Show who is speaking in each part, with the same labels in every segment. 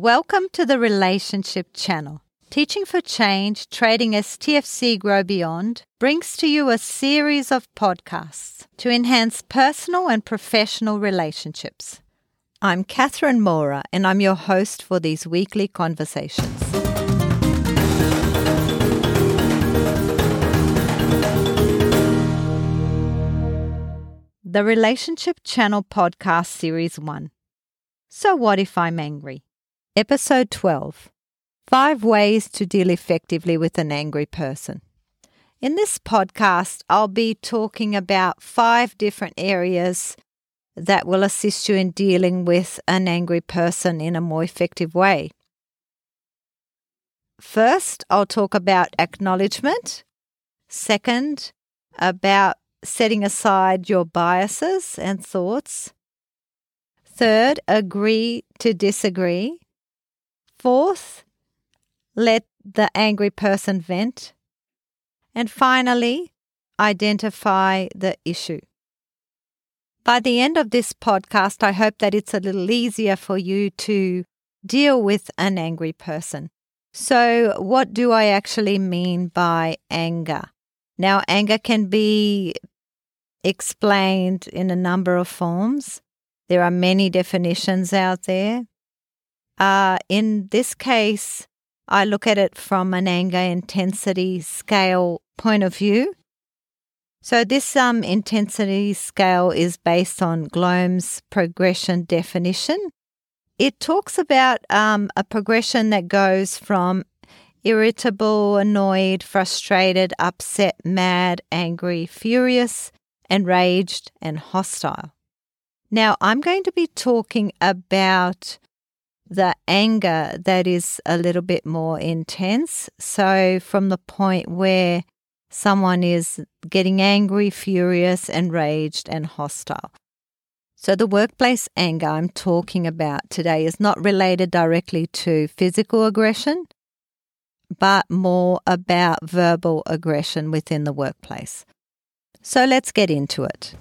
Speaker 1: Welcome to the Relationship Channel. Teaching for Change, Trading STFC Grow Beyond brings to you a series of podcasts to enhance personal and professional relationships. I'm Catherine Mora, and I'm your host for these weekly conversations. The Relationship Channel Podcast Series 1. So, what if I'm angry? Episode 12 Five Ways to Deal Effectively with an Angry Person. In this podcast, I'll be talking about five different areas that will assist you in dealing with an angry person in a more effective way. First, I'll talk about acknowledgement. Second, about setting aside your biases and thoughts. Third, agree to disagree. Fourth, let the angry person vent. And finally, identify the issue. By the end of this podcast, I hope that it's a little easier for you to deal with an angry person. So, what do I actually mean by anger? Now, anger can be explained in a number of forms. There are many definitions out there. Uh, in this case, I look at it from an anger intensity scale point of view. So, this um, intensity scale is based on Glomb's progression definition. It talks about um, a progression that goes from irritable, annoyed, frustrated, upset, mad, angry, furious, enraged, and hostile. Now, I'm going to be talking about the anger that is a little bit more intense. So, from the point where someone is getting angry, furious, enraged, and hostile. So, the workplace anger I'm talking about today is not related directly to physical aggression, but more about verbal aggression within the workplace. So, let's get into it.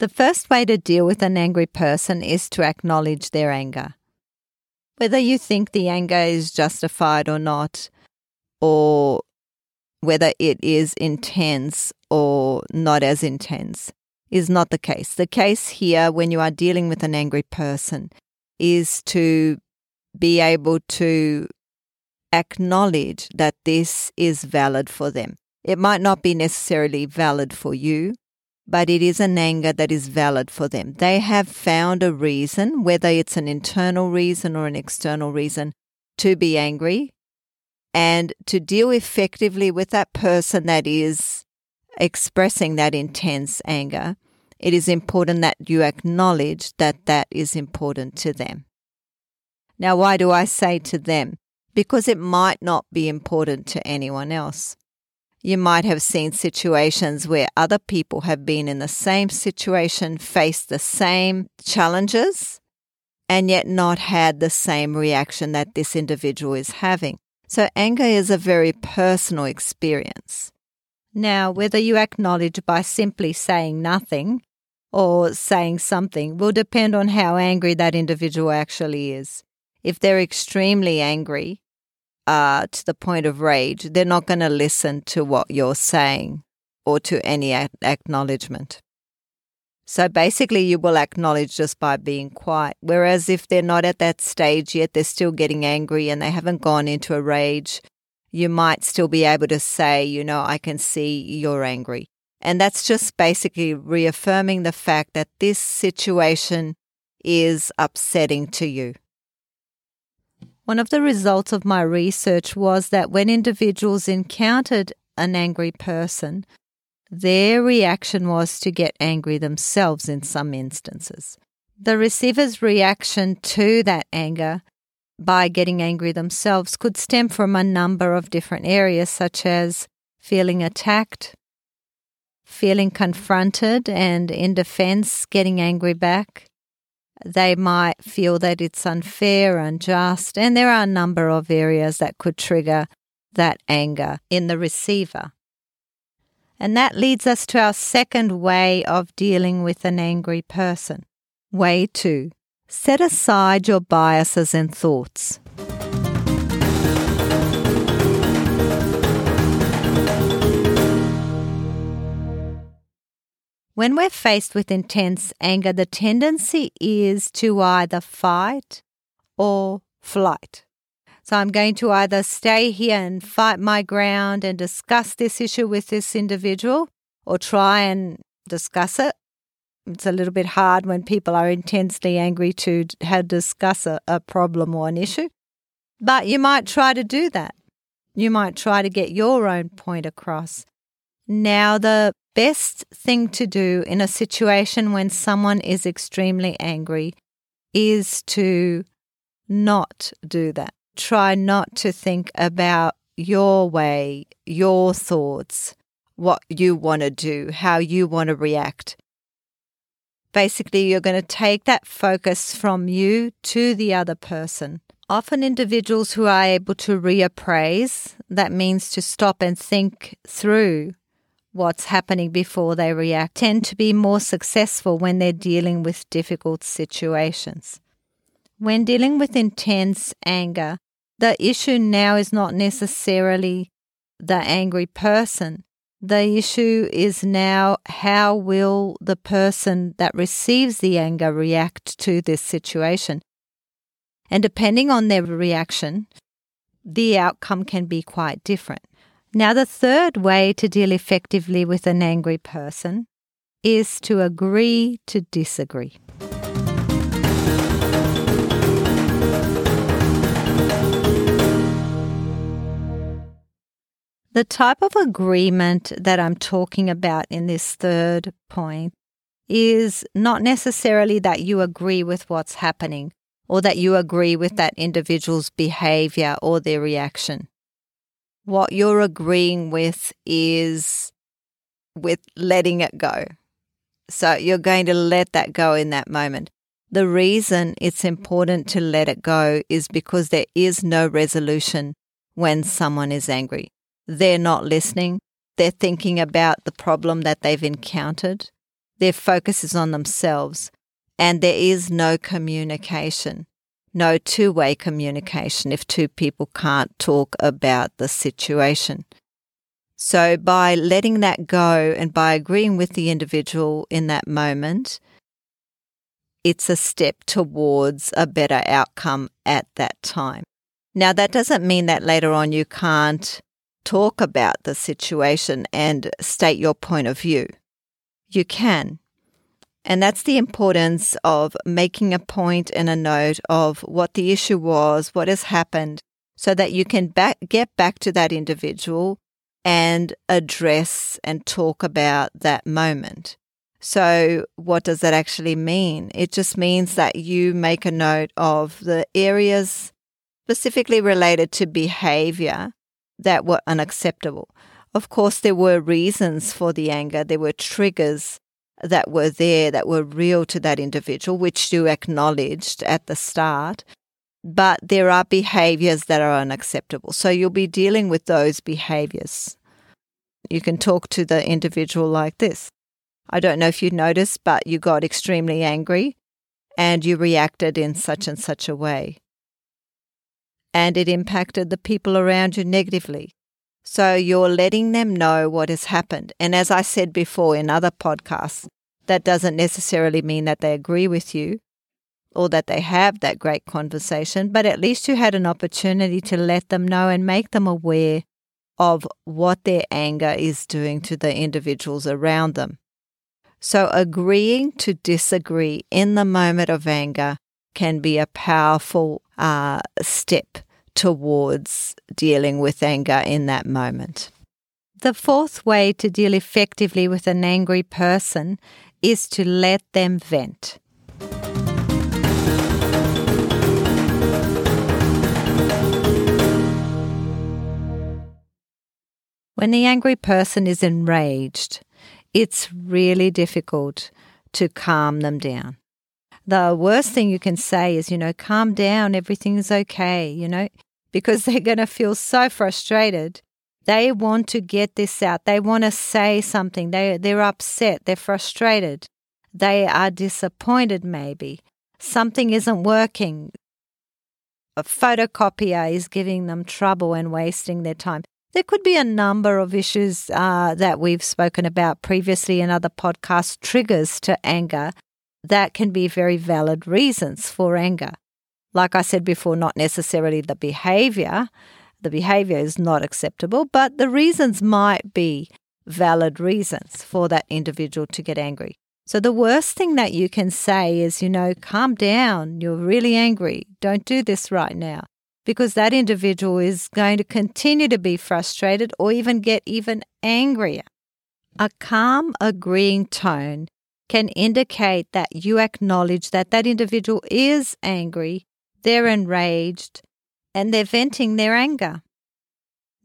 Speaker 1: The first way to deal with an angry person is to acknowledge their anger. Whether you think the anger is justified or not, or whether it is intense or not as intense, is not the case. The case here, when you are dealing with an angry person, is to be able to acknowledge that this is valid for them. It might not be necessarily valid for you, but it is an anger that is valid for them. They have found a reason, whether it's an internal reason or an external reason, to be angry and to deal effectively with that person that is expressing that intense anger. It is important that you acknowledge that that is important to them. Now, why do I say to them? Because it might not be important to anyone else. You might have seen situations where other people have been in the same situation, faced the same challenges, and yet not had the same reaction that this individual is having. So, anger is a very personal experience. Now, whether you acknowledge by simply saying nothing or saying something will depend on how angry that individual actually is. If they're extremely angry, uh, to the point of rage, they're not going to listen to what you're saying or to any acknowledgement. So basically, you will acknowledge just by being quiet. Whereas if they're not at that stage yet, they're still getting angry and they haven't gone into a rage, you might still be able to say, you know, I can see you're angry. And that's just basically reaffirming the fact that this situation is upsetting to you. One of the results of my research was that when individuals encountered an angry person, their reaction was to get angry themselves in some instances. The receiver's reaction to that anger by getting angry themselves could stem from a number of different areas, such as feeling attacked, feeling confronted, and in defense, getting angry back, they might feel that it's unfair, unjust, and there are a number of areas that could trigger that anger in the receiver. And that leads us to our second way of dealing with an angry person. Way two set aside your biases and thoughts. When we're faced with intense anger, the tendency is to either fight or flight. So I'm going to either stay here and fight my ground and discuss this issue with this individual or try and discuss it. It's a little bit hard when people are intensely angry to have discuss a, a problem or an issue. But you might try to do that. You might try to get your own point across. Now, the best thing to do in a situation when someone is extremely angry is to not do that. Try not to think about your way, your thoughts, what you want to do, how you want to react. Basically, you're going to take that focus from you to the other person. Often, individuals who are able to reappraise, that means to stop and think through what's happening before they react tend to be more successful when they're dealing with difficult situations. When dealing with intense anger, the issue now is not necessarily the angry person. The issue is now how will the person that receives the anger react to this situation? And depending on their reaction, the outcome can be quite different. Now, the third way to deal effectively with an angry person is to agree to disagree. The type of agreement that I'm talking about in this third point is not necessarily that you agree with what's happening or that you agree with that individual's behavior or their reaction what you're agreeing with is with letting it go. So you're going to let that go in that moment. The reason it's important to let it go is because there is no resolution when someone is angry. They're not listening. They're thinking about the problem that they've encountered. Their focus is on themselves, and there is no communication no two way communication if two people can't talk about the situation. So, by letting that go and by agreeing with the individual in that moment, it's a step towards a better outcome at that time. Now, that doesn't mean that later on you can't talk about the situation and state your point of view. You can, and that's the importance of making a point and a note of what the issue was, what has happened, so that you can back, get back to that individual and address and talk about that moment. So, what does that actually mean? It just means that you make a note of the areas specifically related to behavior that were unacceptable. Of course, there were reasons for the anger, there were triggers that were there that were real to that individual, which you acknowledged at the start. But there are behaviors that are unacceptable. So you'll be dealing with those behaviors. You can talk to the individual like this I don't know if you noticed, but you got extremely angry and you reacted in such and such a way. And it impacted the people around you negatively. So you're letting them know what has happened. And as I said before in other podcasts, that doesn't necessarily mean that they agree with you or that they have that great conversation, but at least you had an opportunity to let them know and make them aware of what their anger is doing to the individuals around them. So, agreeing to disagree in the moment of anger can be a powerful uh, step towards dealing with anger in that moment. The fourth way to deal effectively with an angry person is to let them vent. When the angry person is enraged, it's really difficult to calm them down. The worst thing you can say is, you know, calm down, everything's okay, you know, because they're going to feel so frustrated They want to get this out. They want to say something. They, they're upset. They're frustrated. They are disappointed, maybe. Something isn't working. A photocopier is giving them trouble and wasting their time. There could be a number of issues uh, that we've spoken about previously in other podcasts, triggers to anger that can be very valid reasons for anger. Like I said before, not necessarily the behavior. The behavior is not acceptable, but the reasons might be valid reasons for that individual to get angry. So the worst thing that you can say is, you know, calm down. You're really angry. Don't do this right now because that individual is going to continue to be frustrated or even get even angrier. A calm, agreeing tone can indicate that you acknowledge that that individual is angry, they're enraged, and they're venting their anger.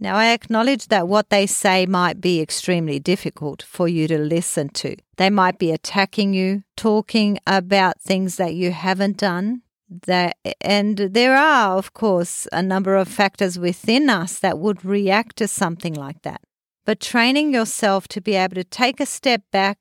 Speaker 1: Now, I acknowledge that what they say might be extremely difficult for you to listen to. They might be attacking you, talking about things that you haven't done, that, and there are, of course, a number of factors within us that would react to something like that. But training yourself to be able to take a step back,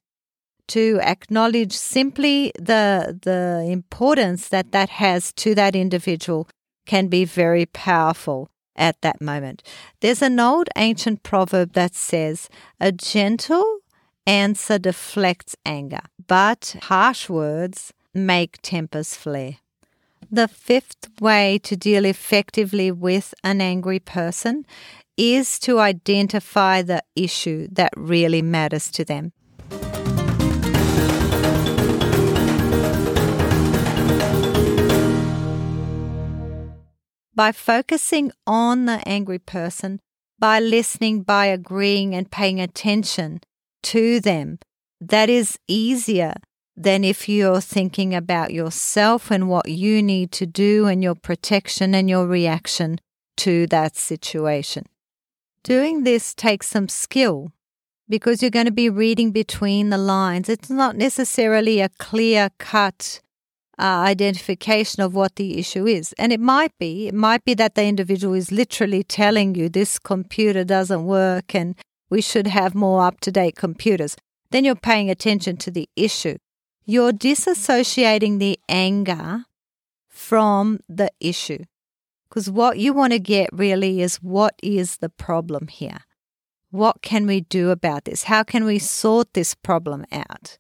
Speaker 1: to acknowledge simply the the importance that that has to that individual can be very powerful at that moment. There's an old ancient proverb that says, "A gentle answer deflects anger, but harsh words make tempers flare." The fifth way to deal effectively with an angry person is to identify the issue that really matters to them. By focusing on the angry person, by listening, by agreeing and paying attention to them, that is easier than if you're thinking about yourself and what you need to do and your protection and your reaction to that situation. Doing this takes some skill because you're going to be reading between the lines. It's not necessarily a clear cut uh, identification of what the issue is. And it might be, it might be that the individual is literally telling you this computer doesn't work and we should have more up to date computers. Then you're paying attention to the issue you're disassociating the anger from the issue. Because what you want to get really is what is the problem here? What can we do about this? How can we sort this problem out?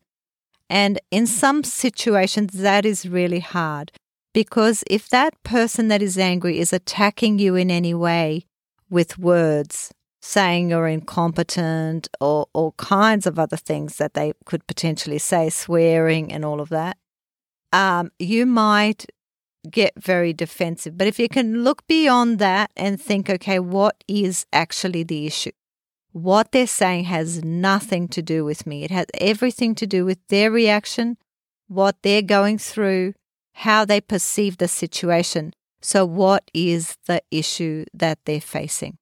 Speaker 1: And in some situations, that is really hard because if that person that is angry is attacking you in any way with words, saying you're incompetent or all kinds of other things that they could potentially say, swearing and all of that, um, you might get very defensive. But if you can look beyond that and think, okay, what is actually the issue? What they're saying has nothing to do with me. It has everything to do with their reaction, what they're going through, how they perceive the situation. So, what is the issue that they're facing?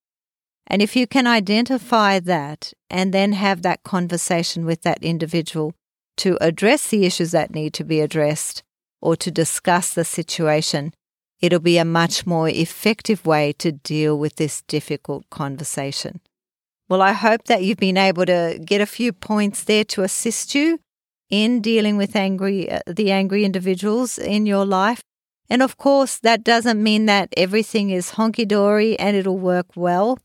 Speaker 1: And if you can identify that and then have that conversation with that individual to address the issues that need to be addressed or to discuss the situation, it'll be a much more effective way to deal with this difficult conversation. Well, I hope that you've been able to get a few points there to assist you in dealing with angry uh, the angry individuals in your life. And of course, that doesn't mean that everything is honky dory and it'll work well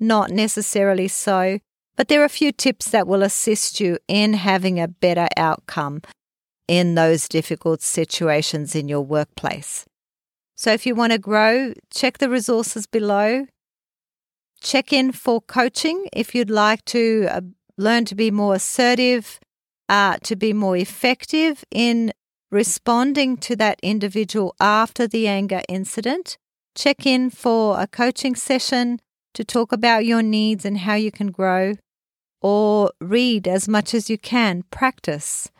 Speaker 1: not necessarily so, but there are a few tips that will assist you in having a better outcome in those difficult situations in your workplace. So if you want to grow, check the resources below. Check in for coaching if you'd like to uh, learn to be more assertive, uh, to be more effective in responding to that individual after the anger incident. Check in for a coaching session to talk about your needs and how you can grow, or read as much as you can, practice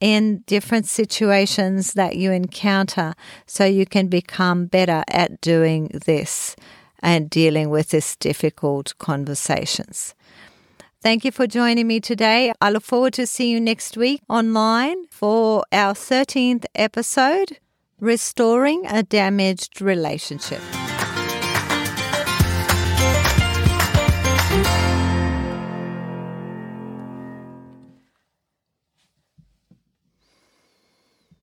Speaker 1: in different situations that you encounter so you can become better at doing this and dealing with this difficult conversations. Thank you for joining me today. I look forward to seeing you next week online for our 13th episode Restoring a Damaged Relationship.